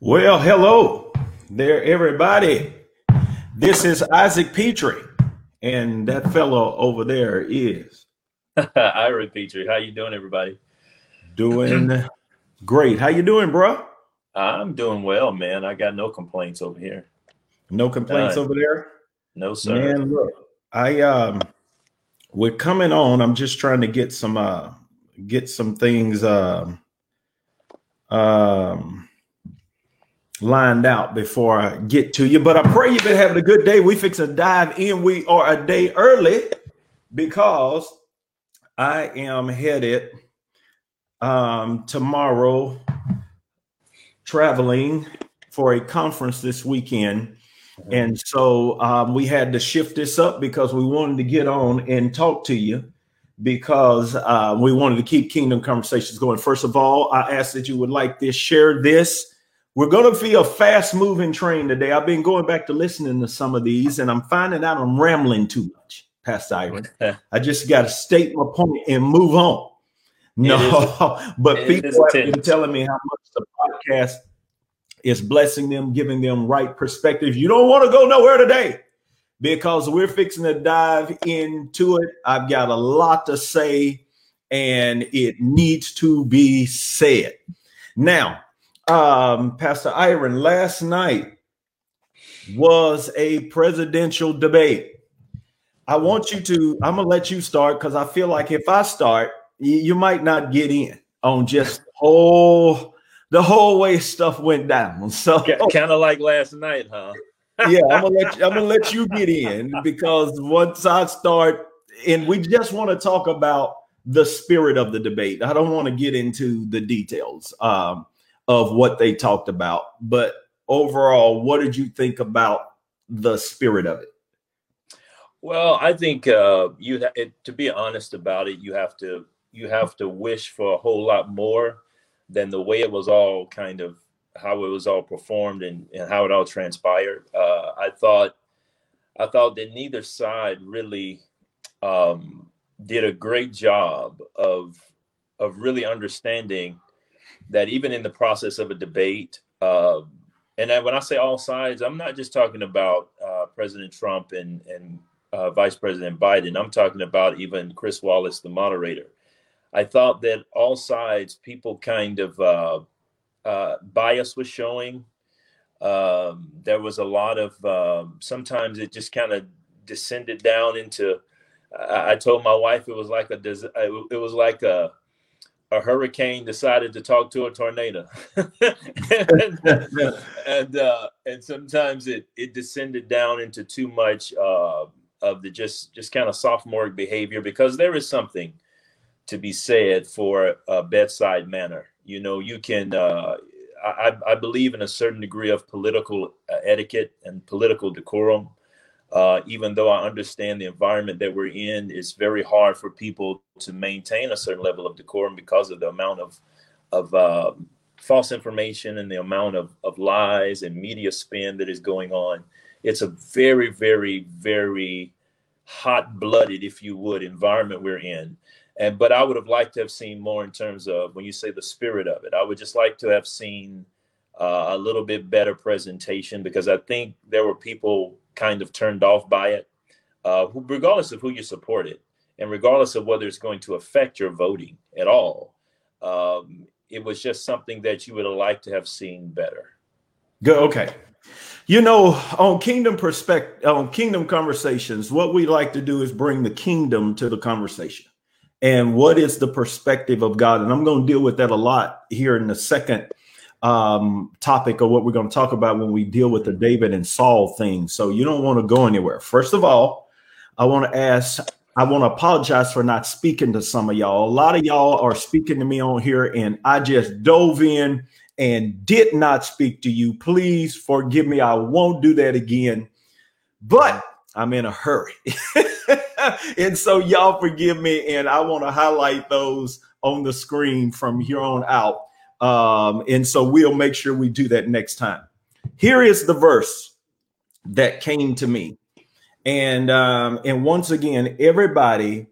Well, hello there, everybody. This is Isaac Petrie, and that fellow over there is Ira Petrie. How you doing, everybody? doing great. How you doing, bro? I'm doing well, man. I got no complaints over here. No complaints None. over there, No, sir. man. Look, I um, we're coming on. I'm just trying to get some uh, get some things um, um lined out before I get to you. But I pray you've been having a good day. We fix a dive in. We are a day early because I am headed um, tomorrow traveling for a conference this weekend. And so um, we had to shift this up because we wanted to get on and talk to you because uh, we wanted to keep Kingdom conversations going. First of all, I ask that you would like this, share this. We're going to be a fast moving train today. I've been going back to listening to some of these and I'm finding out I'm rambling too much, Pastor Ivan. I just got to state my point and move on. No, but people have been telling me how much the podcast is blessing them, giving them right perspective. You don't want to go nowhere today because we're fixing to dive into it. I've got a lot to say and it needs to be said. Now, um, Pastor Iron, last night was a presidential debate. I want you to, I'm gonna let you start because I feel like if I start, you, you might not get in on just the whole the whole way stuff went down. So kind of like last night, huh? yeah, I'm gonna let you, I'm gonna let you get in because once I start, and we just want to talk about the spirit of the debate. I don't want to get into the details um, of what they talked about, but overall, what did you think about the spirit of it? Well, I think uh, you it, to be honest about it, you have to you have to wish for a whole lot more than the way it was all kind of how it was all performed and, and how it all transpired. Uh, I thought I thought that neither side really um, did a great job of of really understanding that even in the process of a debate, uh, and then when I say all sides, I'm not just talking about uh, President Trump and and uh, Vice President Biden. I'm talking about even Chris Wallace, the moderator. I thought that all sides, people kind of uh, uh, bias was showing. Um, there was a lot of um, sometimes it just kind of descended down into. I, I told my wife it was like a it was like a a hurricane decided to talk to a tornado, and and, uh, and sometimes it it descended down into too much uh, of the just just kind of sophomoric behavior because there is something to be said for a bedside manner. You know, you can. Uh, I, I believe in a certain degree of political uh, etiquette and political decorum. Uh, even though I understand the environment that we're in, it's very hard for people to maintain a certain level of decorum because of the amount of of um, false information and the amount of, of lies and media spin that is going on. It's a very, very, very hot blooded, if you would, environment we're in. And but I would have liked to have seen more in terms of when you say the spirit of it. I would just like to have seen uh, a little bit better presentation because I think there were people kind of turned off by it, uh, regardless of who you supported and regardless of whether it's going to affect your voting at all. Um, it was just something that you would have liked to have seen better. Good. okay. You know, on Kingdom perspective, on Kingdom conversations, what we like to do is bring the kingdom to the conversation. And what is the perspective of God? And I'm going to deal with that a lot here in the second um, topic of what we're going to talk about when we deal with the David and Saul thing. So you don't want to go anywhere. First of all, I want to ask, I want to apologize for not speaking to some of y'all. A lot of y'all are speaking to me on here, and I just dove in and did not speak to you. Please forgive me. I won't do that again. But I'm in a hurry. and so y'all forgive me. And I want to highlight those on the screen from here on out. Um, and so we'll make sure we do that next time. Here is the verse that came to me. And um, and once again, everybody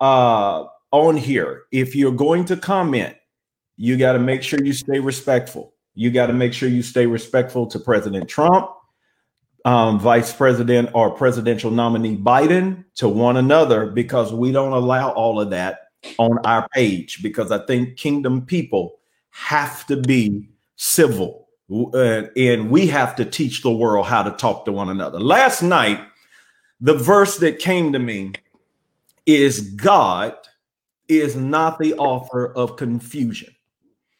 uh on here, if you're going to comment, you got to make sure you stay respectful. You got to make sure you stay respectful to President Trump, um, Vice President or presidential nominee Biden, to one another, because we don't allow all of that on our page. Because I think kingdom people have to be civil, uh, and we have to teach the world how to talk to one another. Last night, the verse that came to me is God is not the author of confusion.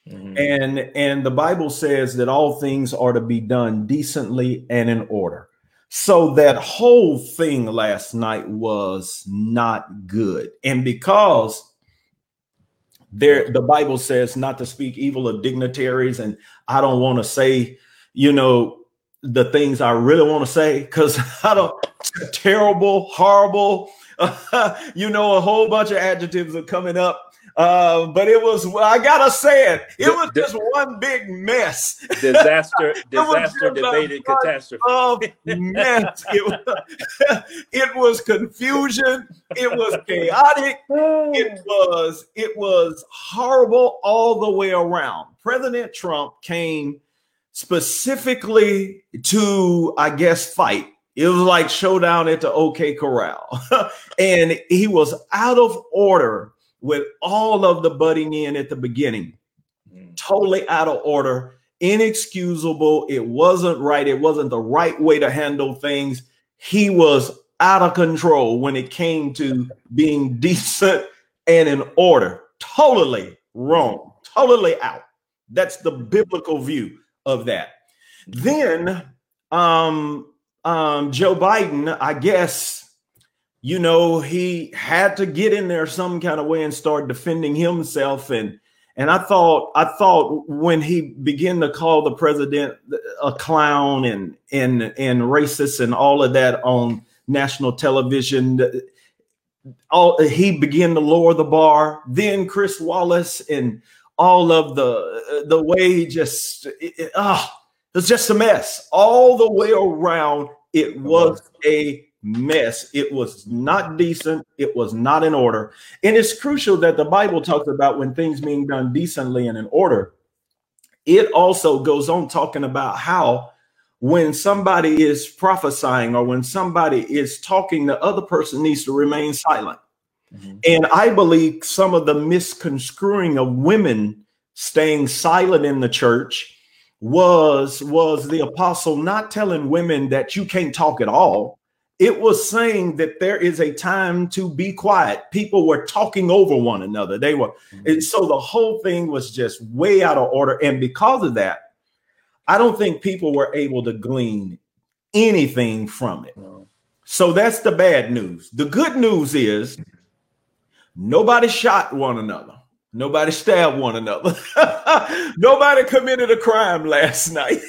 Mm-hmm. And and the Bible says that all things are to be done decently and in order. So that whole thing last night was not good. And because there the Bible says not to speak evil of dignitaries and I don't want to say, you know, the things I really want to say cuz I don't terrible, horrible, you know, a whole bunch of adjectives are coming up. Uh, but it was, I gotta say it, it was just one big mess. Disaster, disaster, debated catastrophe. Of mess. It was, was confusion. It was chaotic. It was, it was horrible all the way around. President Trump came specifically to, I guess, fight it was like showdown at the OK Corral. and he was out of order with all of the butting in at the beginning. Mm. Totally out of order, inexcusable. It wasn't right. It wasn't the right way to handle things. He was out of control when it came to being decent and in order. Totally wrong. Totally out. That's the biblical view of that. Then um um, Joe Biden, I guess, you know, he had to get in there some kind of way and start defending himself. And and I thought, I thought when he began to call the president a clown and and and racist and all of that on national television, all he began to lower the bar. Then Chris Wallace and all of the the way just it, oh, ah, it's just a mess all the way around. It was a mess. It was not decent. It was not in order. And it's crucial that the Bible talks about when things being done decently and in order. It also goes on talking about how when somebody is prophesying or when somebody is talking, the other person needs to remain silent. Mm-hmm. And I believe some of the misconstruing of women staying silent in the church was was the apostle not telling women that you can't talk at all it was saying that there is a time to be quiet people were talking over one another they were mm-hmm. and so the whole thing was just way out of order and because of that i don't think people were able to glean anything from it so that's the bad news the good news is nobody shot one another Nobody stabbed one another. Nobody committed a crime last night.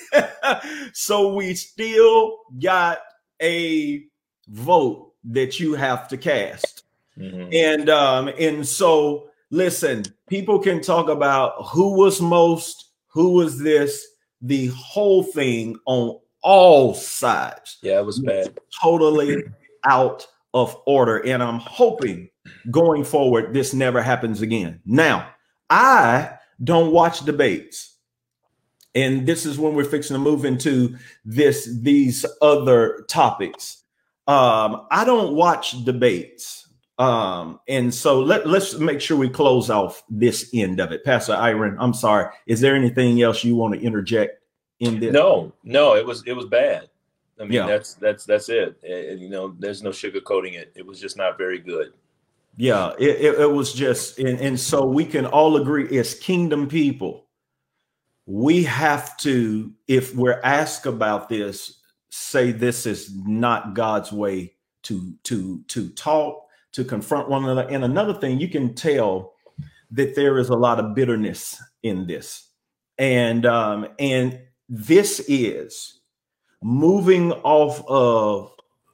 so we still got a vote that you have to cast. Mm-hmm. And um and so listen, people can talk about who was most, who was this, the whole thing on all sides. Yeah, it was bad. Totally out of order and I'm hoping going forward, this never happens again. Now, I don't watch debates. And this is when we're fixing to move into this these other topics. Um, I don't watch debates. Um, and so let, let's make sure we close off this end of it. Pastor Iron, I'm sorry. Is there anything else you want to interject in this? No, no, it was it was bad. I mean, yeah. that's that's that's it. And, You know, there's no sugarcoating it. It was just not very good. Yeah, it, it, it was just, and, and so we can all agree as kingdom people, we have to, if we're asked about this, say this is not God's way to to to talk, to confront one another. And another thing, you can tell that there is a lot of bitterness in this, and um, and this is moving off of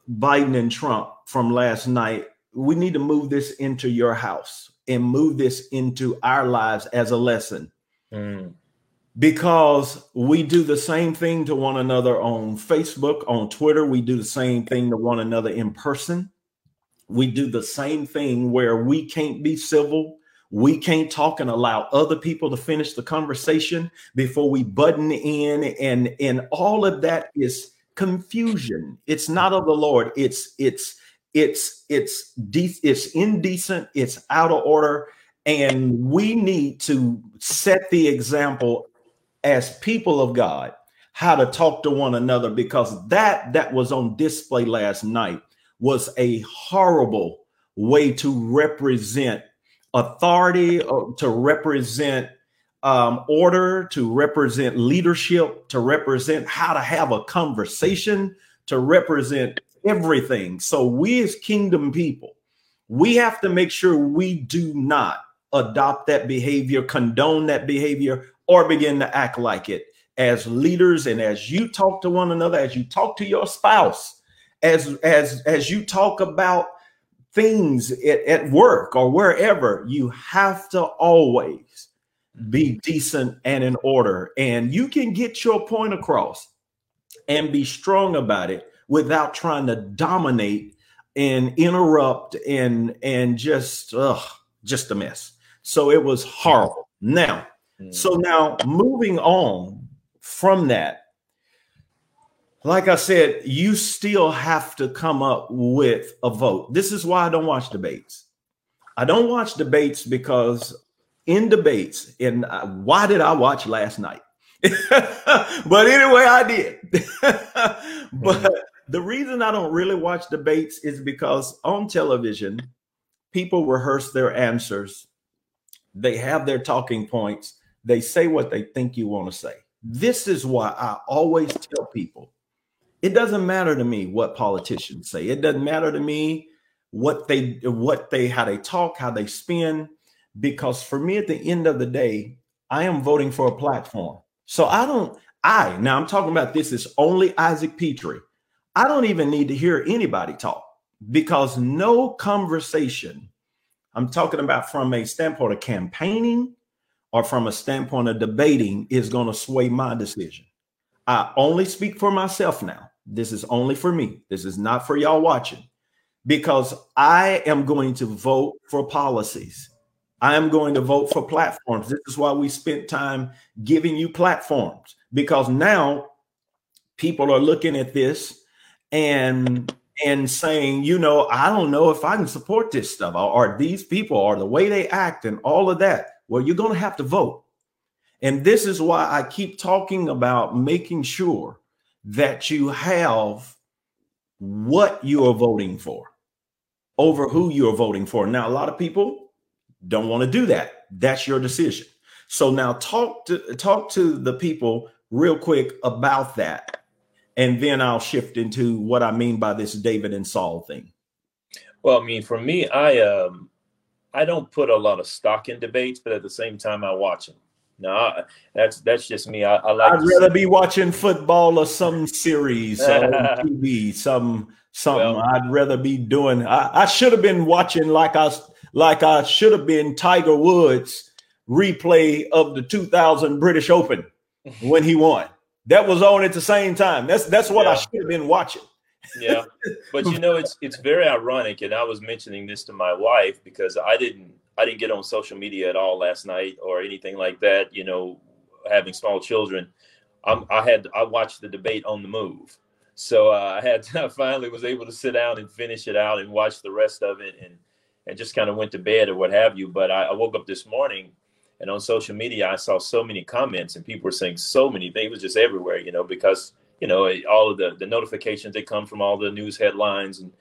Biden and Trump from last night we need to move this into your house and move this into our lives as a lesson. Mm. Because we do the same thing to one another on Facebook, on Twitter. We do the same thing to one another in person. We do the same thing where we can't be civil. We can't talk and allow other people to finish the conversation before we button in and and all of that is confusion. It's not of the Lord. It's it's it's it's de- it's indecent, it's out of order and we need to set the example as people of God how to talk to one another because that that was on display last night was a horrible way to represent authority or to represent um, order to represent leadership to represent how to have a conversation to represent everything. So we as kingdom people we have to make sure we do not adopt that behavior condone that behavior or begin to act like it. As leaders and as you talk to one another as you talk to your spouse as as as you talk about things at, at work or wherever you have to always be decent and in order. And you can get your point across and be strong about it without trying to dominate and interrupt and and just ugh, just a mess. So it was horrible. Now mm. so now moving on from that, like I said, you still have to come up with a vote. This is why I don't watch debates. I don't watch debates because in debates, and uh, why did I watch last night? but anyway, I did. but mm-hmm. the reason I don't really watch debates is because on television, people rehearse their answers, they have their talking points, they say what they think you want to say. This is why I always tell people it doesn't matter to me what politicians say. It doesn't matter to me what they what they how they talk, how they spin because for me at the end of the day, I am voting for a platform. So I don't I now I'm talking about this is only Isaac Petrie. I don't even need to hear anybody talk because no conversation I'm talking about from a standpoint of campaigning or from a standpoint of debating is going to sway my decision. I only speak for myself now. This is only for me. This is not for y'all watching because I am going to vote for policies. I am going to vote for platforms. This is why we spent time giving you platforms because now people are looking at this and and saying, you know, I don't know if I can support this stuff or, or these people or the way they act and all of that. Well, you're going to have to vote. And this is why I keep talking about making sure that you have what you are voting for over who you are voting for. Now, a lot of people don't want to do that. That's your decision. So now talk to talk to the people real quick about that. And then I'll shift into what I mean by this David and Saul thing. Well, I mean, for me, I um I don't put a lot of stock in debates, but at the same time, I watch them. No, that's that's just me. I, I like. I'd rather be watching football or some series on TV. Some something. Well, I'd rather be doing. I, I should have been watching like I like I should have been Tiger Woods replay of the 2000 British Open when he won. That was on at the same time. That's that's what yeah. I should have been watching yeah but you know it's it's very ironic and i was mentioning this to my wife because i didn't i didn't get on social media at all last night or anything like that you know having small children. I'm, i had i watched the debate on the move. So uh, i had i finally was able to sit down and finish it out and watch the rest of it and and just kind of went to bed or what have you. But I, I woke up this morning and on social media i saw so many comments and people were saying so many things. It was just everywhere you know because you know all of the the notifications that come from all the news headlines and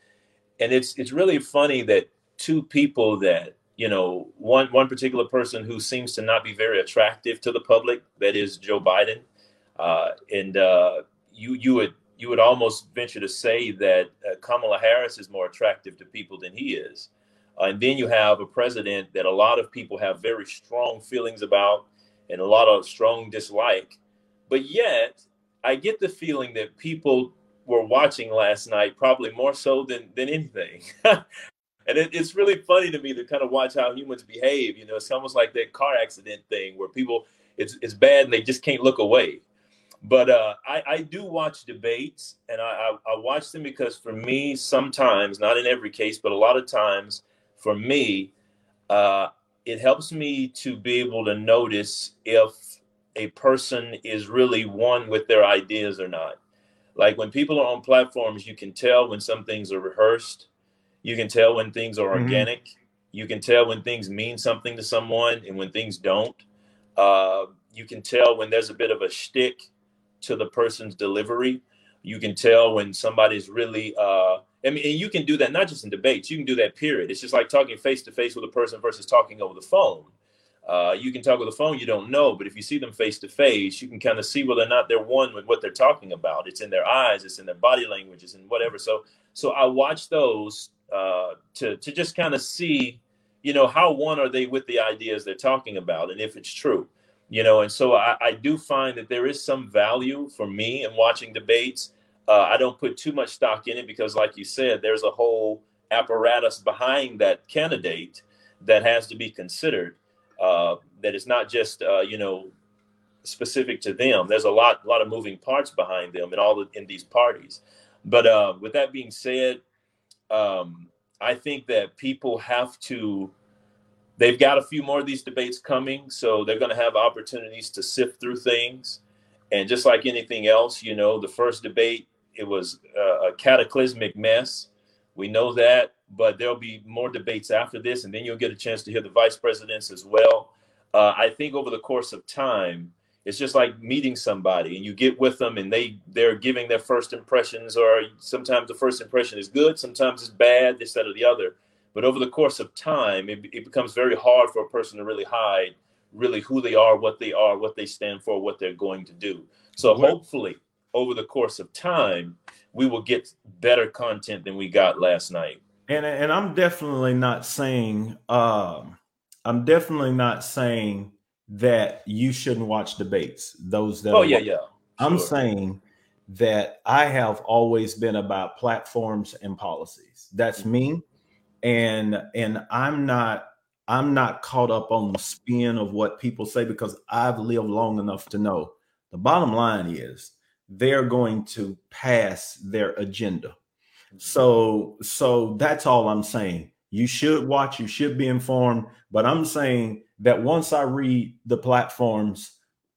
and it's it's really funny that two people that you know one one particular person who seems to not be very attractive to the public that is Joe Biden. Uh, and uh, you you would you would almost venture to say that uh, Kamala Harris is more attractive to people than he is. Uh, and then you have a president that a lot of people have very strong feelings about and a lot of strong dislike. But yet I get the feeling that people were watching last night probably more so than than anything. and it, it's really funny to me to kind of watch how humans behave. You know, it's almost like that car accident thing where people it's it's bad and they just can't look away. But uh, I, I do watch debates, and I, I, I watch them because for me, sometimes, not in every case, but a lot of times, for me, uh, it helps me to be able to notice if a person is really one with their ideas or not. Like when people are on platforms, you can tell when some things are rehearsed. You can tell when things are mm-hmm. organic. You can tell when things mean something to someone and when things don't. Uh, you can tell when there's a bit of a shtick to the person's delivery. You can tell when somebody's really uh, I mean, and you can do that not just in debates. You can do that. Period. It's just like talking face to face with a person versus talking over the phone. Uh, you can talk with the phone, you don't know, but if you see them face to face, you can kind of see whether or not they're one with what they're talking about. It's in their eyes, it's in their body language, it's in whatever. So, so I watch those uh, to to just kind of see, you know, how one are they with the ideas they're talking about, and if it's true, you know. And so I, I do find that there is some value for me in watching debates uh, I don't put too much stock in it because, like you said, there's a whole apparatus behind that candidate that has to be considered. Uh, that is not just uh, you know specific to them. There's a lot a lot of moving parts behind them in all the, in these parties. But uh, with that being said, um, I think that people have to. They've got a few more of these debates coming, so they're going to have opportunities to sift through things. And just like anything else, you know, the first debate it was a cataclysmic mess. We know that, but there'll be more debates after this, and then you'll get a chance to hear the vice presidents as well. Uh, I think over the course of time, it's just like meeting somebody, and you get with them, and they they're giving their first impressions, or sometimes the first impression is good, sometimes it's bad, this, that, or the other. But over the course of time, it, it becomes very hard for a person to really hide really who they are, what they are, what they stand for, what they're going to do. So hopefully, over the course of time, we will get better content than we got last night. And and I'm definitely not saying um, I'm definitely not saying that you shouldn't watch debates. Those that oh yeah yeah. Sure. I'm saying that I have always been about platforms and policies. That's mm-hmm. me, and and I'm not I'm not caught up on the spin of what people say because I've lived long enough to know the bottom line is they're going to pass their agenda. Mm-hmm. So so that's all I'm saying. You should watch, you should be informed, but I'm saying that once I read the platforms,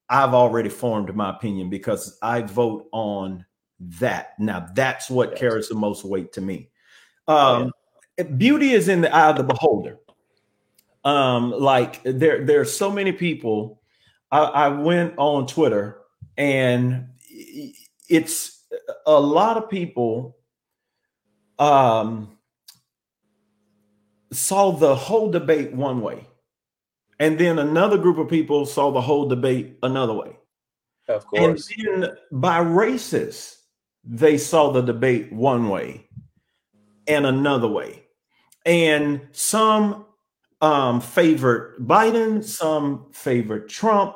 I've already formed my opinion because I vote on that. Now that's what carries the most weight to me. Um, yeah. beauty is in the eye of the beholder. Um, like there, there are so many people. I, I went on Twitter and it's a lot of people um, saw the whole debate one way, and then another group of people saw the whole debate another way. Of course. And then by races, they saw the debate one way and another way. And some um, favored Biden, some favored Trump,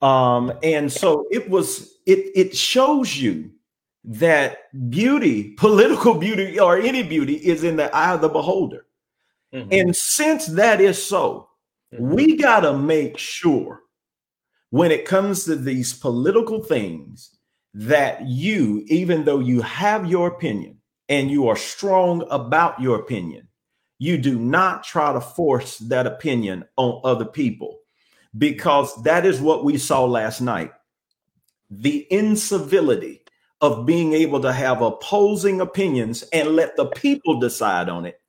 um, and so it was, it, it shows you that beauty, political beauty, or any beauty is in the eye of the beholder. Mm-hmm. And since that is so, mm-hmm. we got to make sure when it comes to these political things that you, even though you have your opinion and you are strong about your opinion, you do not try to force that opinion on other people because that is what we saw last night. The incivility of being able to have opposing opinions and let the people decide on it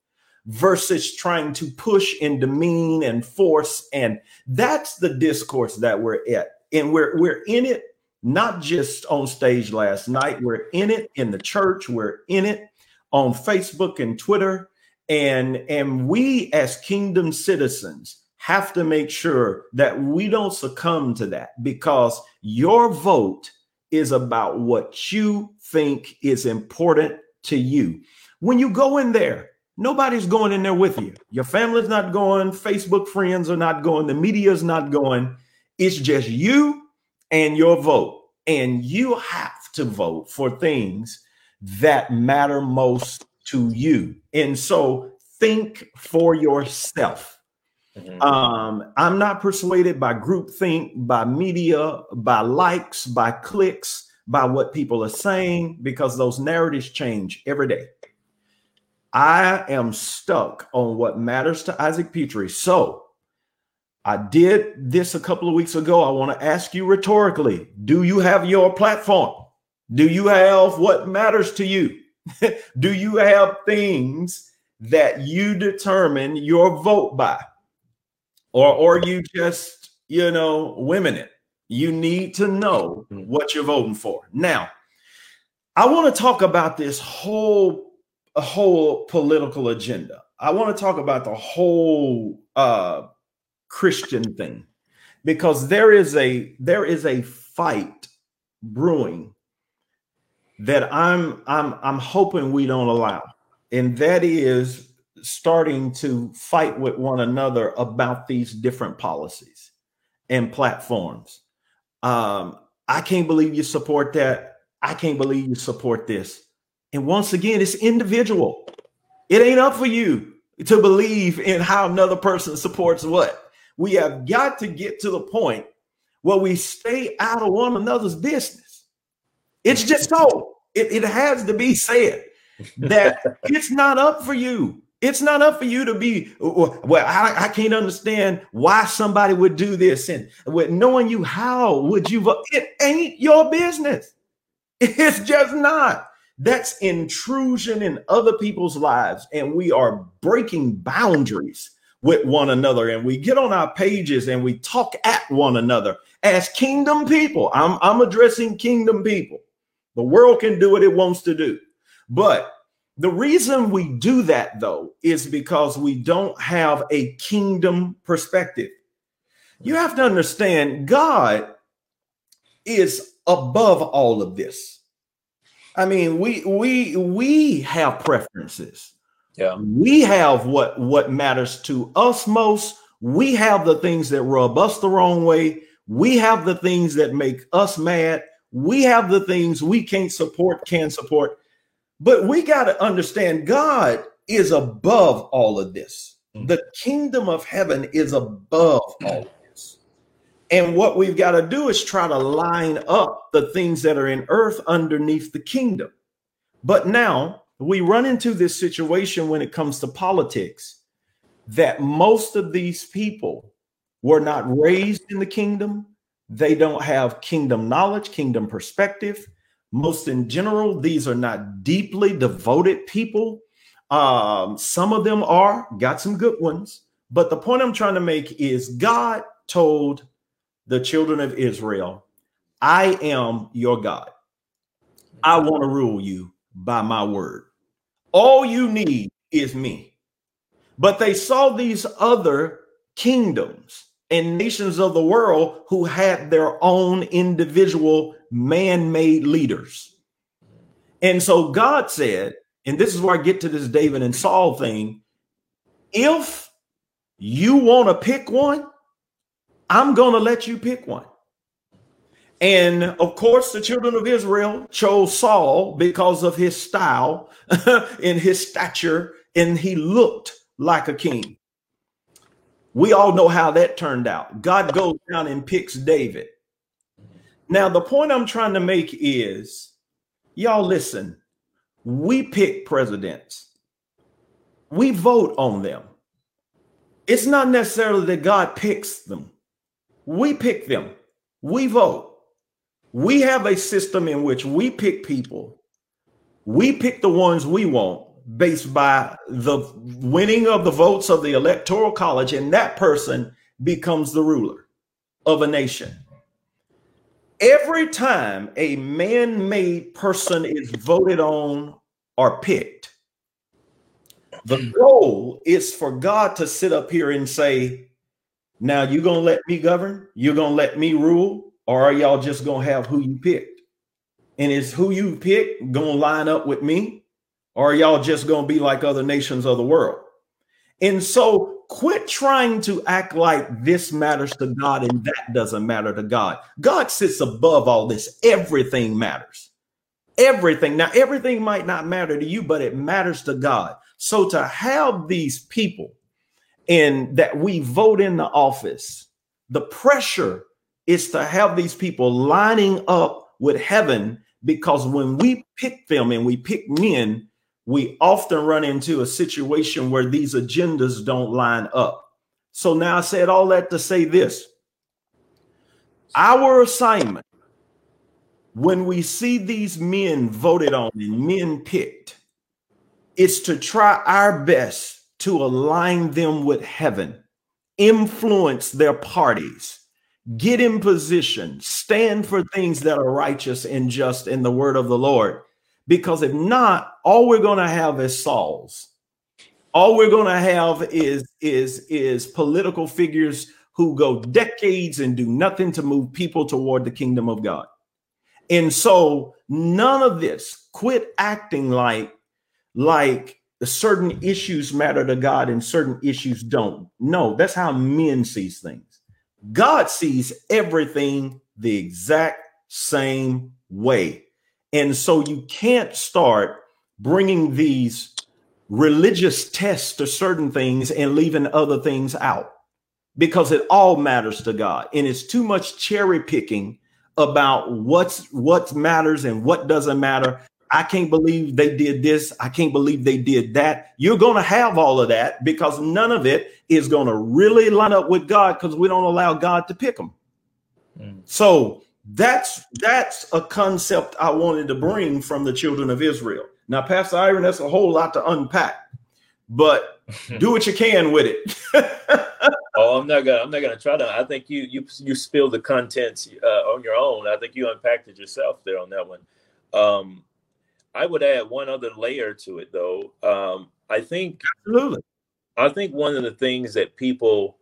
versus trying to push and demean and force. And that's the discourse that we're at. And we're we're in it not just on stage last night. We're in it in the church. We're in it on Facebook and Twitter. And and we as kingdom citizens have to make sure that we don't succumb to that because your vote is about what you think is important to you. When you go in there, nobody's going in there with you. Your family's not going, Facebook friends are not going, the media's not going. It's just you and your vote. And you have to vote for things that matter most to you. And so think for yourself Mm-hmm. Um, I'm not persuaded by groupthink, by media, by likes, by clicks, by what people are saying, because those narratives change every day. I am stuck on what matters to Isaac Petrie. So I did this a couple of weeks ago. I want to ask you rhetorically Do you have your platform? Do you have what matters to you? Do you have things that you determine your vote by? Or, or you just, you know, women it? You need to know mm-hmm. what you're voting for. Now, I want to talk about this whole whole political agenda. I want to talk about the whole uh, Christian thing because there is a there is a fight brewing that I'm I'm I'm hoping we don't allow, and that is starting to fight with one another about these different policies and platforms. Um, I can't believe you support that. I can't believe you support this. And once again, it's individual. It ain't up for you to believe in how another person supports what. We have got to get to the point where we stay out of one another's business. It's just so. It, it has to be said that it's not up for you. It's not up for you to be well. I, I, can't understand why somebody would do this, and with knowing you, how would you? It ain't your business. It's just not. That's intrusion in other people's lives, and we are breaking boundaries with one another. And we get on our pages and we talk at one another as kingdom people. I'm I'm addressing kingdom people. The world can do what it wants to do, but the reason we do that, though, is because we don't have a kingdom perspective. You have to understand God is above all of this. I mean, we we we have preferences. Yeah. We have what what matters to us most. We have the things that rub us the wrong way. We have the things that make us mad. We have the things we can't support, can support. But we got to understand God is above all of this. Mm-hmm. The kingdom of heaven is above all of this. And what we've got to do is try to line up the things that are in earth underneath the kingdom. But now we run into this situation when it comes to politics that most of these people were not raised in the kingdom. They don't have kingdom knowledge, kingdom perspective most in general, these are not deeply devoted people. Um, some of them are, got some good ones. But the point I'm trying to make is God told the children of Israel, I am your God. I want to rule you by my word. All you need is me. But they saw these other kingdoms and nations of the world who had their own individual man made leaders. And so God said, and this is where I get to this David and Saul thing if you want to pick one, I'm going to let you pick one. And of course, the children of Israel chose Saul because of his style and his stature, and he looked like a king. We all know how that turned out. God goes down and picks David. Now, the point I'm trying to make is y'all listen, we pick presidents, we vote on them. It's not necessarily that God picks them, we pick them, we vote. We have a system in which we pick people, we pick the ones we want based by the winning of the votes of the electoral college, and that person becomes the ruler of a nation. Every time a man made person is voted on or picked, the goal is for God to sit up here and say, Now you're going to let me govern? You're to let me rule? Or are y'all just to have who you picked? And is who you pick to line up with me? Or are y'all just to be like other nations of the world? And so quit trying to act like this matters to God and that doesn't matter to God. God sits above all this. Everything matters. Everything. Now, everything might not matter to you, but it matters to God. So to have these people and that we vote in the office, the pressure is to have these people lining up with heaven because when we pick them and we pick men, we often run into a situation where these agendas don't line up. So now I said all that to say this. Our assignment when we see these men voted on and men picked, it's to try our best to align them with heaven, influence their parties, get in position, stand for things that are righteous and just in the word of the Lord. Because if not, all we're going to have is Sauls. All we're going to have is is is political figures who go decades and do nothing to move people toward the kingdom of God. And so none of this quit acting like like certain issues matter to God and certain issues don't. No, that's how men sees things. God sees everything the exact same way. And so you can't start bringing these religious tests to certain things and leaving other things out because it all matters to God. And it's too much cherry picking about what's what matters and what doesn't matter. I can't believe they did this. I can't believe they did that. You're going to have all of that because none of it is going to really line up with God because we don't allow God to pick them. Mm. So that's that's a concept I wanted to bring from the children of Israel. Now, Pastor Iron, that's a whole lot to unpack, but do what you can with it. oh, I'm not gonna. I'm not gonna try to. I think you you you spilled the contents uh, on your own. I think you unpacked it yourself there on that one. Um, I would add one other layer to it, though. Um, I think absolutely. I think one of the things that people,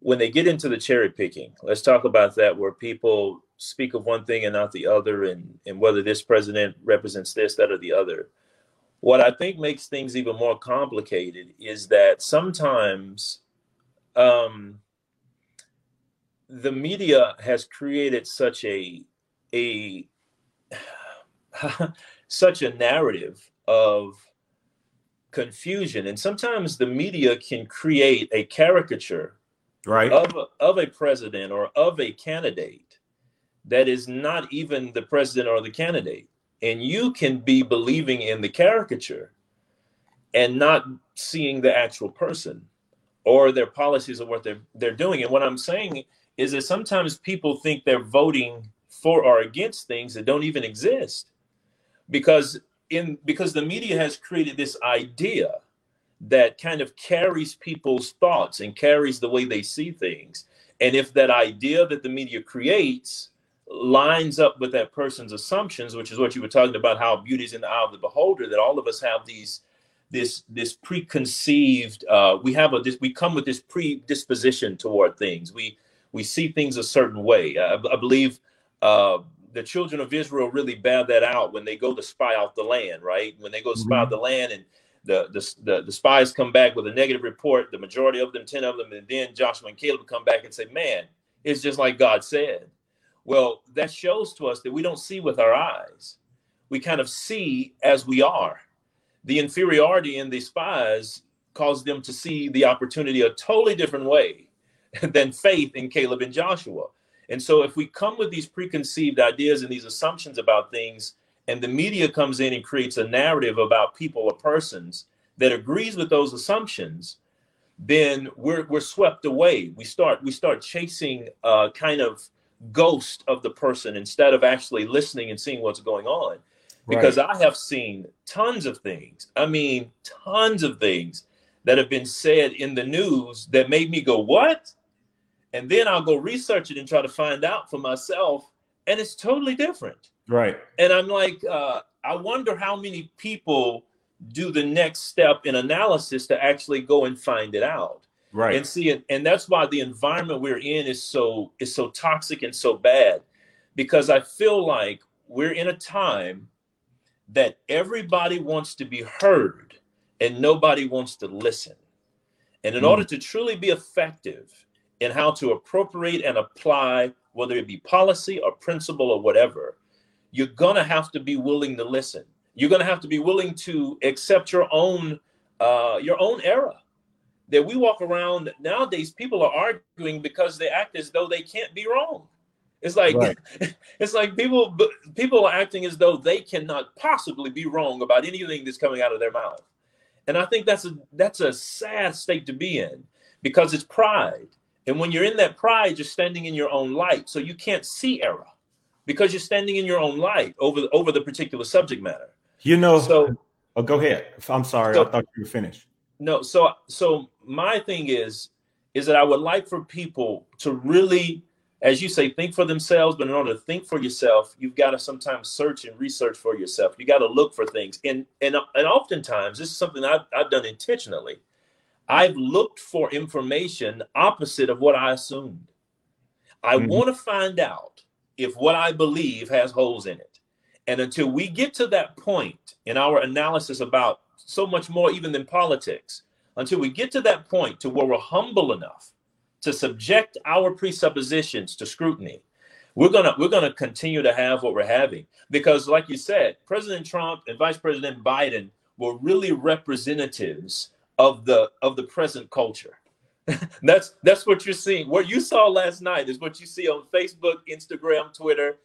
when they get into the cherry picking, let's talk about that, where people speak of one thing and not the other, and and whether this president represents this, that, or the other. What I think makes things even more complicated is that sometimes um, the media has created such a a such a narrative of confusion. And sometimes the media can create a caricature right. of a, of a president or of a candidate that is not even the president or the candidate. And you can be believing in the caricature and not seeing the actual person or their policies or what they're they're doing. And what I'm saying is that sometimes people think they're voting for or against things that don't even exist because in because the media has created this idea that kind of carries people's thoughts and carries the way they see things. And if that idea that the media creates lines up with that person's assumptions which is what you were talking about how beauty is in the eye of the beholder that all of us have these this this preconceived uh, we have a this we come with this predisposition toward things. We we see things a certain way. I, I believe uh, the children of israel really bear that out when they go to spy out the land right when they go spy mm-hmm. out the land and the, the, the, the spies come back with a negative report the majority of them 10 of them and then joshua and caleb come back and say man it's just like god said well that shows to us that we don't see with our eyes we kind of see as we are the inferiority in the spies caused them to see the opportunity a totally different way than faith in Caleb and Joshua. And so, if we come with these preconceived ideas and these assumptions about things, and the media comes in and creates a narrative about people or persons that agrees with those assumptions, then we're we're swept away. We start we start chasing a kind of ghost of the person instead of actually listening and seeing what's going on because right. I have seen tons of things. I mean, tons of things that have been said in the news that made me go, What? And then I'll go research it and try to find out for myself. And it's totally different. Right. And I'm like, uh, I wonder how many people do the next step in analysis to actually go and find it out. Right. And see it. And that's why the environment we're in is so is so toxic and so bad. Because I feel like we're in a time that everybody wants to be heard and nobody wants to listen. And in mm. order to truly be effective in how to appropriate and apply, whether it be policy or principle or whatever, you're going to have to be willing to listen. You're going to have to be willing to accept your own uh, your own error. That we walk around nowadays, people are arguing because they act as though they can't be wrong. It's like right. it's like people people are acting as though they cannot possibly be wrong about anything that's coming out of their mouth. And I think that's a that's a sad state to be in because it's pride. And when you're in that pride, you're standing in your own light. So you can't see error because you're standing in your own light over, over the particular subject matter. You know, so oh, go ahead. I'm sorry. So, I thought you were finished. No, so so my thing is is that I would like for people to really, as you say, think for themselves. But in order to think for yourself, you've got to sometimes search and research for yourself. You got to look for things, and and and oftentimes this is something I've I've done intentionally. I've looked for information opposite of what I assumed. I mm-hmm. want to find out if what I believe has holes in it. And until we get to that point in our analysis about so much more even than politics, until we get to that point to where we're humble enough to subject our presuppositions to scrutiny, we're gonna we're gonna continue to have what we're having because, like you said, President Trump and Vice President Biden were really representatives of the of the present culture. that's that's what you're seeing. What you saw last night is what you see on Facebook, Instagram, Twitter,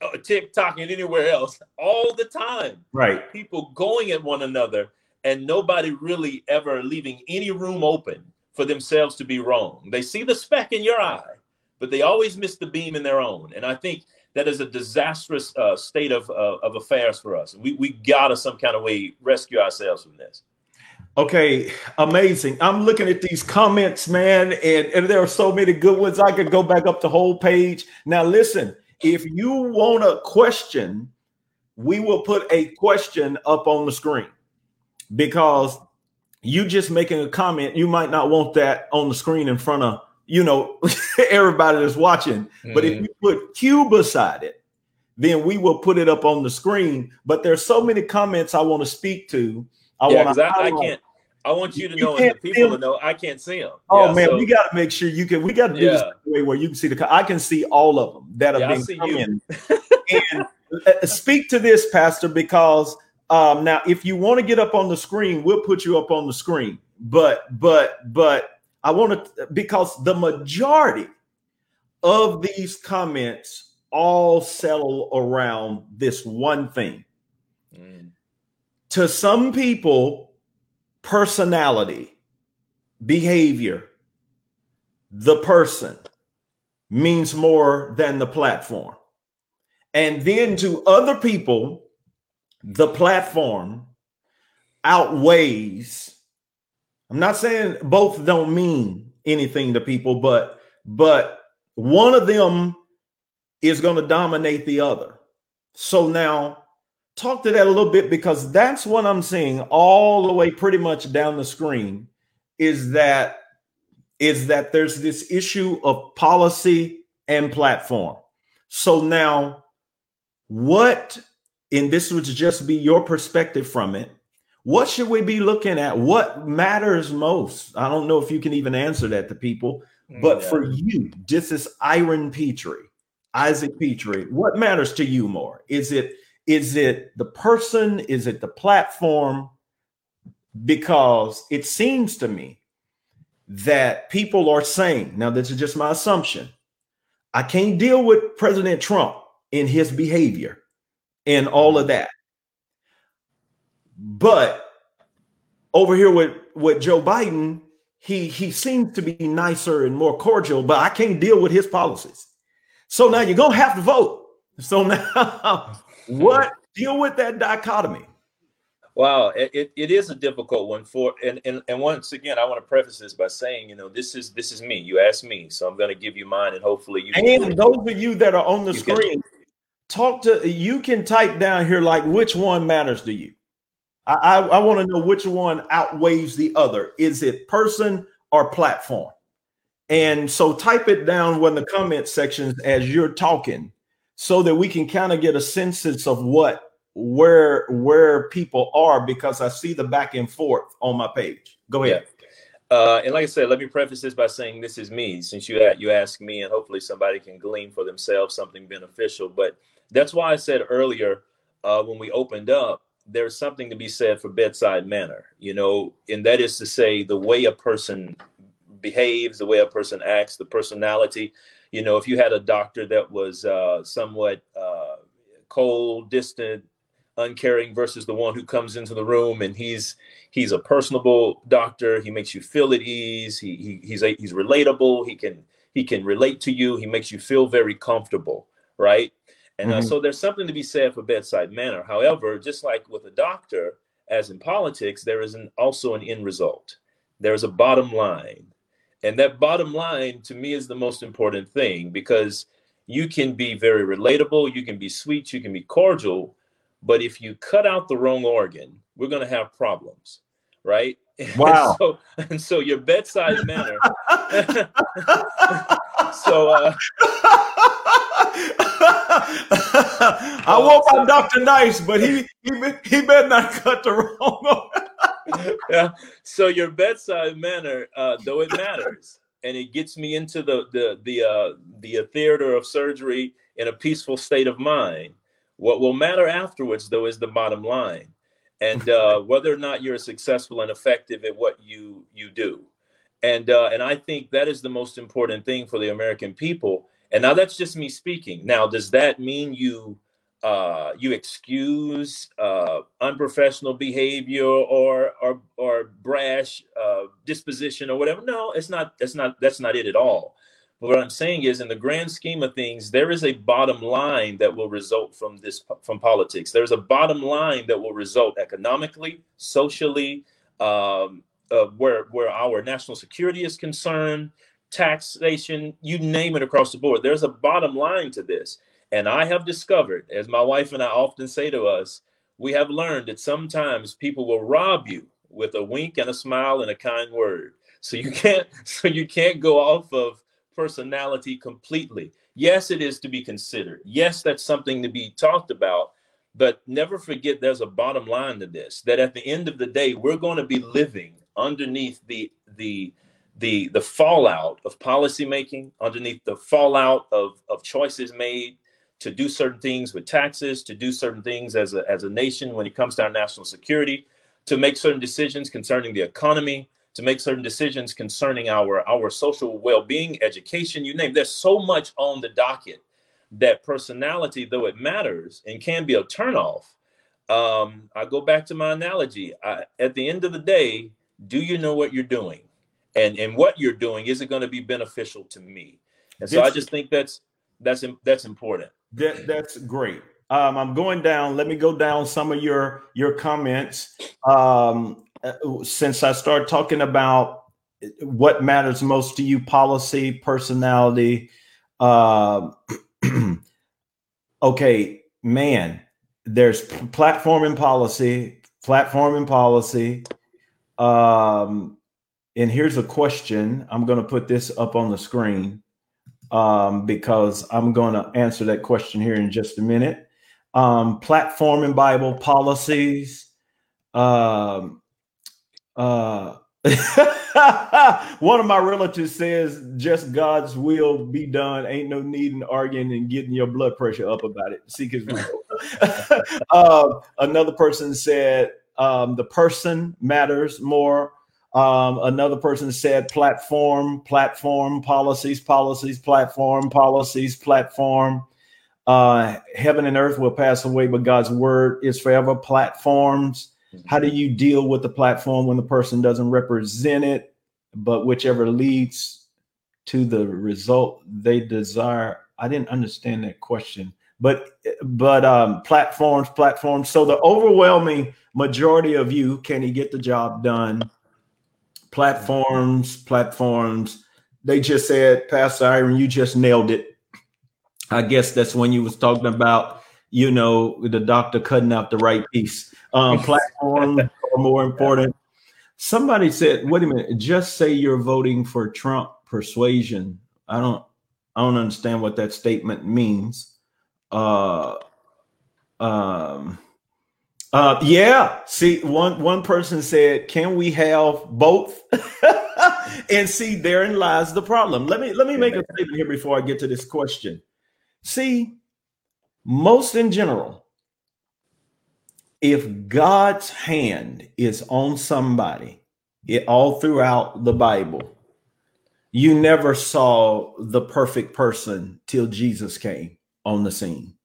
uh, TikTok, and anywhere else all the time. Right. People going at one another and nobody really ever leaving any room open for themselves to be wrong. They see the speck in your eye, but they always miss the beam in their own. And I think that is a disastrous uh, state of, uh, of affairs for us. We, we got to some kind of way rescue ourselves from this. Okay, amazing. I'm looking at these comments, man, and, and there are so many good ones. I could go back up the whole page. Now, listen, if you want a question, we will put a question up on the screen because you just making a comment, you might not want that on the screen in front of you know everybody that's watching. Mm-hmm. But if mm-hmm. you put Q beside it, then we will put it up on the screen. But there's so many comments I want to speak to. I yeah, want to. I, I can't. I want you to know and the people to know I can't see them. Oh yeah, man, so, we got to make sure you can. We got to do yeah. this way where you can see the. I can see all of them that have been coming. and uh, speak to this, Pastor, because um, now if you want to get up on the screen, we'll put you up on the screen. But but but I want to because the majority of these comments all settle around this one thing. Mm. To some people, personality, behavior, the person means more than the platform. And then to other people, the platform outweighs. I'm not saying both don't mean anything to people, but but one of them is going to dominate the other. So now talk to that a little bit because that's what I'm seeing all the way pretty much down the screen is that is that there's this issue of policy and platform. So now what and this would just be your perspective from it. What should we be looking at? What matters most? I don't know if you can even answer that to people, mm, but yeah. for you, this is Iron Petrie, Isaac Petrie, what matters to you more? Is it is it the person? Is it the platform? Because it seems to me that people are saying, now, this is just my assumption. I can't deal with President Trump in his behavior and all of that. But over here with, with Joe Biden, he he seems to be nicer and more cordial, but I can't deal with his policies. So now you're gonna have to vote. So now what deal with that dichotomy? Wow, it, it is a difficult one for and, and and once again, I want to preface this by saying, you know, this is this is me. You asked me, so I'm going to give you mine, and hopefully you. And those of you that are on the screen, can, talk to you can type down here like which one matters to you. I I, I want to know which one outweighs the other. Is it person or platform? And so type it down when the comment sections as you're talking so that we can kind of get a sense of what where where people are because I see the back and forth on my page. Go ahead. Yeah. Uh, and like I said, let me preface this by saying this is me, since you you asked me, and hopefully somebody can glean for themselves something beneficial. But that's why I said earlier uh, when we opened up, there's something to be said for bedside manner, you know, and that is to say the way a person behaves, the way a person acts, the personality you know, if you had a doctor that was uh, somewhat uh, cold, distant, uncaring versus the one who comes into the room and he's he's a personable doctor. He makes you feel at ease. He, he he's a, he's relatable. He can he can relate to you. He makes you feel very comfortable, right? And uh, mm-hmm. uh, so there's something to be said for bedside manner. However, just like with a doctor, as in politics, there is an, also an end result. There's a bottom line. And that bottom line to me is the most important thing because you can be very relatable, you can be sweet, you can be cordial, but if you cut out the wrong organ, we're going to have problems, right? Wow. and, so, and so your bedside manner. so uh, I want my Dr. Nice, but he he he better not cut the wrong yeah. So your bedside manner, uh, though it matters, and it gets me into the the the uh, the theater of surgery in a peaceful state of mind. What will matter afterwards, though, is the bottom line, and uh, whether or not you're successful and effective at what you you do, and uh, and I think that is the most important thing for the American people. And now that's just me speaking. Now, does that mean you uh, you excuse uh, unprofessional behavior or or or brash uh, disposition or whatever. No, it's not. That's not. That's not it at all. But what I'm saying is, in the grand scheme of things, there is a bottom line that will result from this from politics. There's a bottom line that will result economically, socially, um, uh, where where our national security is concerned, taxation, you name it across the board. There's a bottom line to this. And I have discovered, as my wife and I often say to us, we have learned that sometimes people will rob you with a wink and a smile and a kind word. So you can't so you can't go off of personality completely. Yes, it is to be considered. Yes, that's something to be talked about, but never forget there's a bottom line to this that at the end of the day we're going to be living underneath the the the the fallout of policymaking, underneath the fallout of of choices made to do certain things with taxes, to do certain things as a, as a nation when it comes to our national security, to make certain decisions concerning the economy, to make certain decisions concerning our, our social well-being, education, you name. There's so much on the docket that personality, though it matters and can be a turnoff, um, I go back to my analogy. I, at the end of the day, do you know what you're doing? And and what you're doing is it going to be beneficial to me? And so I just think that's that's that's important. That that's great. Um, I'm going down. Let me go down some of your your comments. Um, uh, since I started talking about what matters most to you, policy, personality. Uh, okay, man, there's platform and policy, platform and policy. Um, and here's a question. I'm going to put this up on the screen um, because I'm going to answer that question here in just a minute. Um, platform and Bible policies. Um, uh, one of my relatives says, "Just God's will be done. Ain't no need in arguing and getting your blood pressure up about it. Seek His will." uh, another person said, um, "The person matters more um, another person said platform, platform, policies, policies, platform, policies, platform. Uh, heaven and earth will pass away, but God's word is forever. Platforms. How do you deal with the platform when the person doesn't represent it, but whichever leads to the result they desire? I didn't understand that question, but but um, platforms, platforms. So the overwhelming majority of you, can he get the job done? Platforms, platforms. They just said, Pastor Iron, you just nailed it. I guess that's when you was talking about, you know, the doctor cutting out the right piece. Um, platforms are more important. Somebody said, wait a minute, just say you're voting for Trump persuasion. I don't I don't understand what that statement means. Uh um uh, yeah. See, one one person said, "Can we have both?" and see, therein lies the problem. Let me let me make a statement here before I get to this question. See, most in general, if God's hand is on somebody, it all throughout the Bible, you never saw the perfect person till Jesus came on the scene.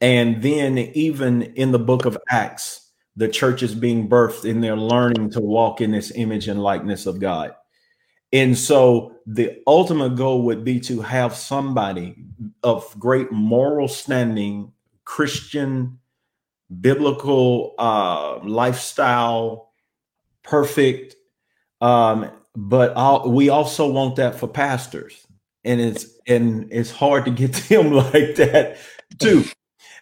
And then even in the book of Acts, the church is being birthed and they're learning to walk in this image and likeness of God. And so the ultimate goal would be to have somebody of great moral standing, Christian, biblical uh, lifestyle, perfect. Um, but I'll, we also want that for pastors, and it's and it's hard to get them like that too.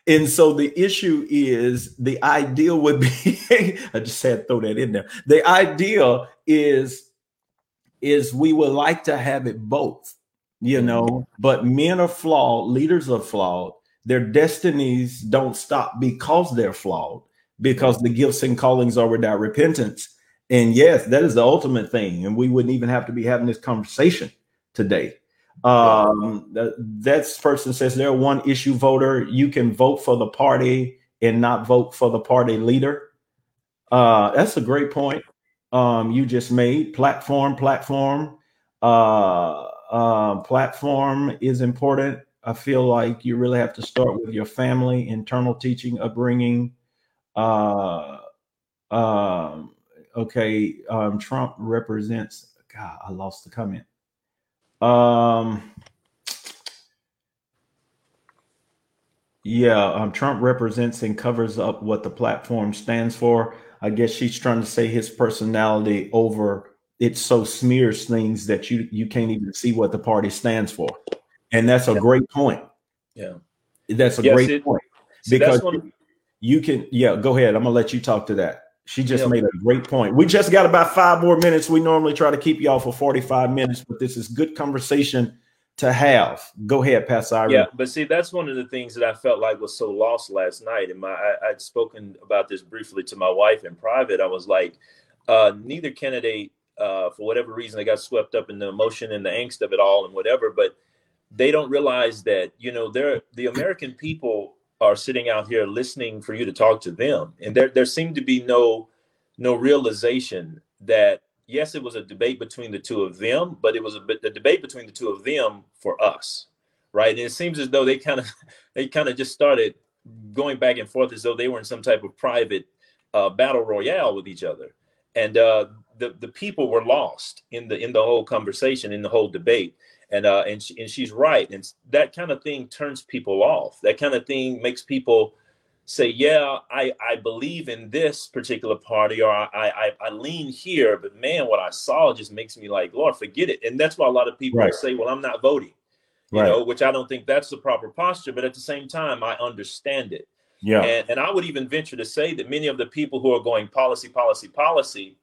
And so the issue is the ideal would be I just had to throw that in there. The ideal is is we would like to have it both, you mm-hmm. know, but men are flawed, leaders are flawed. Their destinies don't stop because they're flawed, because the gifts and callings are without repentance. And yes, that is the ultimate thing. And we wouldn't even have to be having this conversation today um, that, person says they're one issue voter. You can vote for the party and not vote for the party leader. Uh, that's a great point. Um, you just made platform, platform, uh, uh, platform is important. I feel like you really have to start with your family, internal teaching, upbringing. Uh, um, okay, um, Trump represents. God, I lost the comment. Um, yeah, um, Trump represents and covers up what the platform stands for. I guess she's trying to say his personality over it so smears things that you you can't even see what the party stands for, and that's a yeah. great point. Yeah, that's a yes, great it, point because you can. Yeah, go ahead. I'm gonna let you talk to that. She just made a great point. We just got about five more minutes. We normally try to keep y'all for 45 minutes, but this is good conversation to have. Go ahead, Pastor. Yeah, but see, that's one of the things that I felt like was so lost last night. And my I, would spoken about this briefly to my wife in private. I was like, uh, neither candidate, uh, for whatever reason, they got swept up in the emotion and the angst of it all and whatever, but they don't realize that, you know, they're the American people are sitting out here listening for you to talk to them. And there there seemed to be no no realization that yes it was a debate between the two of them but it was a, a debate between the two of them for us right? And it seems as though they kind of they kind of just started going back and forth as though they were in some type of private uh, battle royale with each other. And uh, the the people were lost in the in the whole conversation in the whole debate and uh, and she, and she's right, and that kind of thing turns people off. That kind of thing makes people say, "Yeah, I I believe in this particular party, or I I, I lean here." But man, what I saw just makes me like, Lord, forget it. And that's why a lot of people right. say, "Well, I'm not voting," you right. know, which I don't think that's the proper posture. But at the same time, I understand it. Yeah, and, and I would even venture to say that many of the people who are going policy, policy, policy,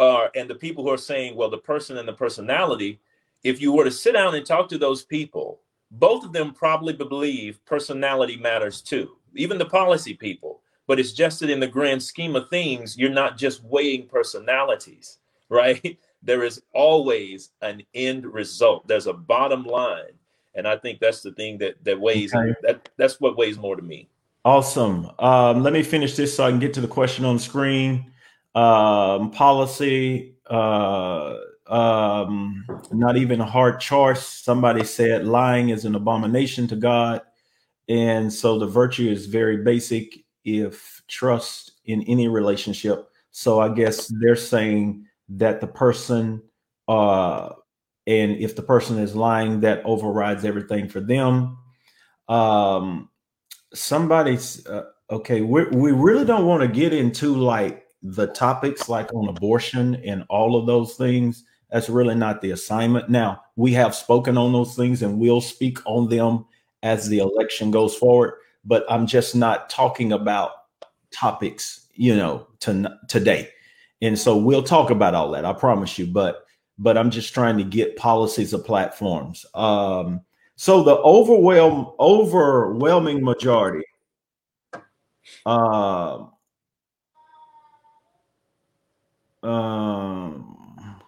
are and the people who are saying, "Well, the person and the personality." If you were to sit down and talk to those people, both of them probably believe personality matters too, even the policy people. But it's just that in the grand scheme of things, you're not just weighing personalities, right? There is always an end result. There's a bottom line. And I think that's the thing that that weighs okay. that that's what weighs more to me. Awesome. Um, let me finish this so I can get to the question on screen. Um, policy, uh, um, not even a hard choice. Somebody said lying is an abomination to God. And so the virtue is very basic if trust in any relationship. So I guess they're saying that the person, uh, and if the person is lying, that overrides everything for them. Um, somebody's uh, okay. We really don't want to get into like the topics like on abortion and all of those things that's really not the assignment. Now, we have spoken on those things and we'll speak on them as the election goes forward, but I'm just not talking about topics, you know, to, today. And so we'll talk about all that, I promise you, but but I'm just trying to get policies of platforms. Um, so the overwhelm overwhelming majority uh, um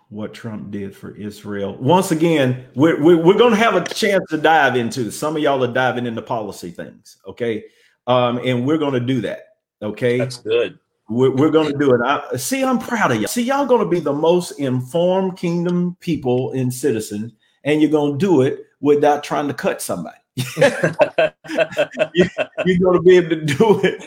what Trump did for Israel. Once again, we're, we're, we're going to have a chance to dive into some of y'all are diving into policy things. Okay. Um, and we're going to do that. Okay. That's good. We're, we're going to do it. I, see, I'm proud of you. See, y'all going to be the most informed kingdom people and citizens, and you're going to do it without trying to cut somebody. you, are going to be able to do it.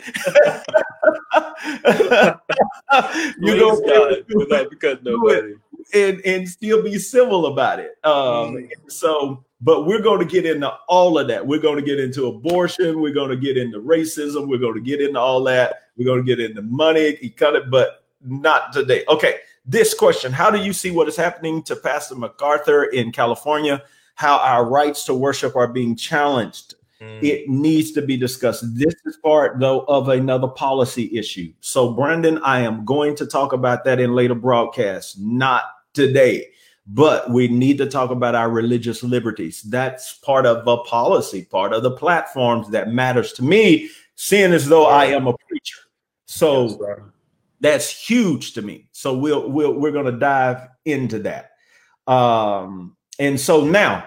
you're going to be able to do without because nobody. And, and still be civil about it. Um, mm. So, but we're going to get into all of that. We're going to get into abortion. We're going to get into racism. We're going to get into all that. We're going to get into money, cut it, but not today. Okay. This question How do you see what is happening to Pastor MacArthur in California? how our rights to worship are being challenged. Mm. It needs to be discussed. This is part, though, of another policy issue. So, Brandon, I am going to talk about that in later broadcasts, not today. But we need to talk about our religious liberties. That's part of a policy, part of the platforms that matters to me, seeing as though I am a preacher. So yes, that's huge to me. So we'll, we'll we're going to dive into that. Um, and so now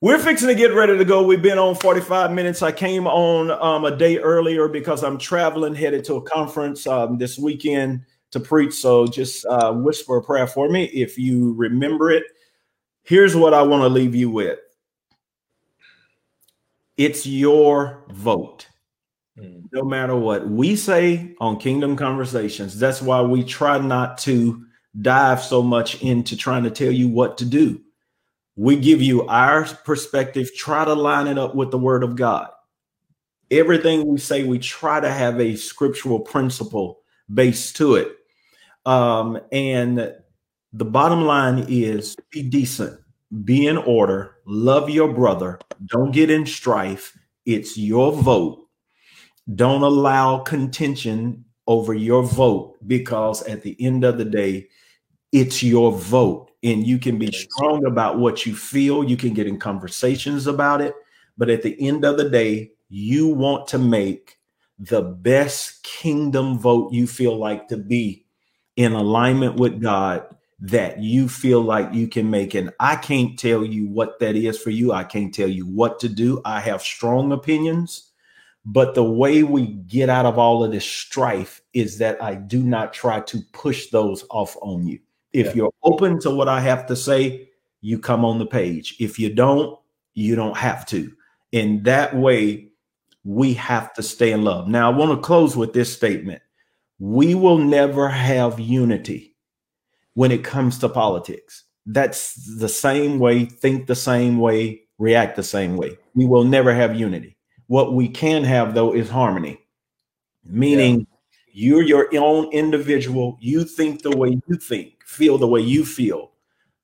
we're fixing to get ready to go. We've been on 45 minutes. I came on um, a day earlier because I'm traveling, headed to a conference um, this weekend to preach. So just uh, whisper a prayer for me if you remember it. Here's what I want to leave you with it's your vote. Hmm. No matter what we say on Kingdom Conversations, that's why we try not to dive so much into trying to tell you what to do we give you our perspective, try to line it up with the word of God. Everything we say, we try to have a scriptural principle base to it. Um, and the bottom line is be decent, be in order, love your brother, don't get in strife. It's your vote. Don't allow contention over your vote because at the end of the day, it's your vote and you can be strong about what you feel. You can get in conversations about it. But at the end of the day, you want to make the best kingdom vote you feel like to be in alignment with God that you feel like you can make. And I can't tell you what that is for you. I can't tell you what to do. I have strong opinions. But the way we get out of all of this strife is that I do not try to push those off on you. If yeah. you're open to what I have to say, you come on the page. If you don't, you don't have to. In that way, we have to stay in love. Now, I want to close with this statement. We will never have unity when it comes to politics. That's the same way, think the same way, react the same way. We will never have unity. What we can have, though, is harmony, meaning yeah. you're your own individual. You think the way you think feel the way you feel,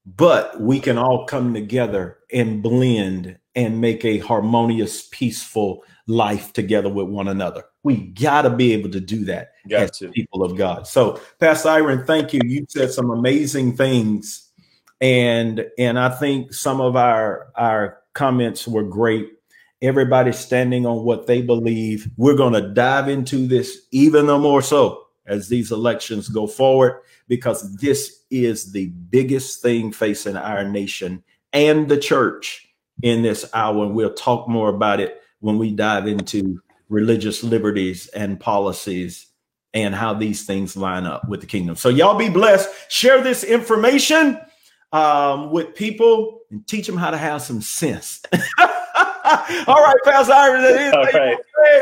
but we can all come together and blend and make a harmonious, peaceful life together with one another. We got to be able to do that got as to. people of God. So, Pastor Iron, thank you. You said some amazing things, and and I think some of our our comments were great. Everybody standing on what they believe. We're going to dive into this even more so as these elections go forward because this is the biggest thing facing our nation and the church in this hour. And we'll talk more about it when we dive into religious liberties and policies and how these things line up with the kingdom. So, y'all be blessed. Share this information um, with people and teach them how to have some sense. All right, Pastor Iris, All right.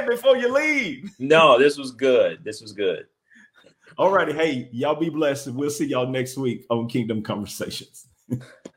before you leave. No, this was good. This was good. All righty. Hey, y'all be blessed. And we'll see y'all next week on Kingdom Conversations.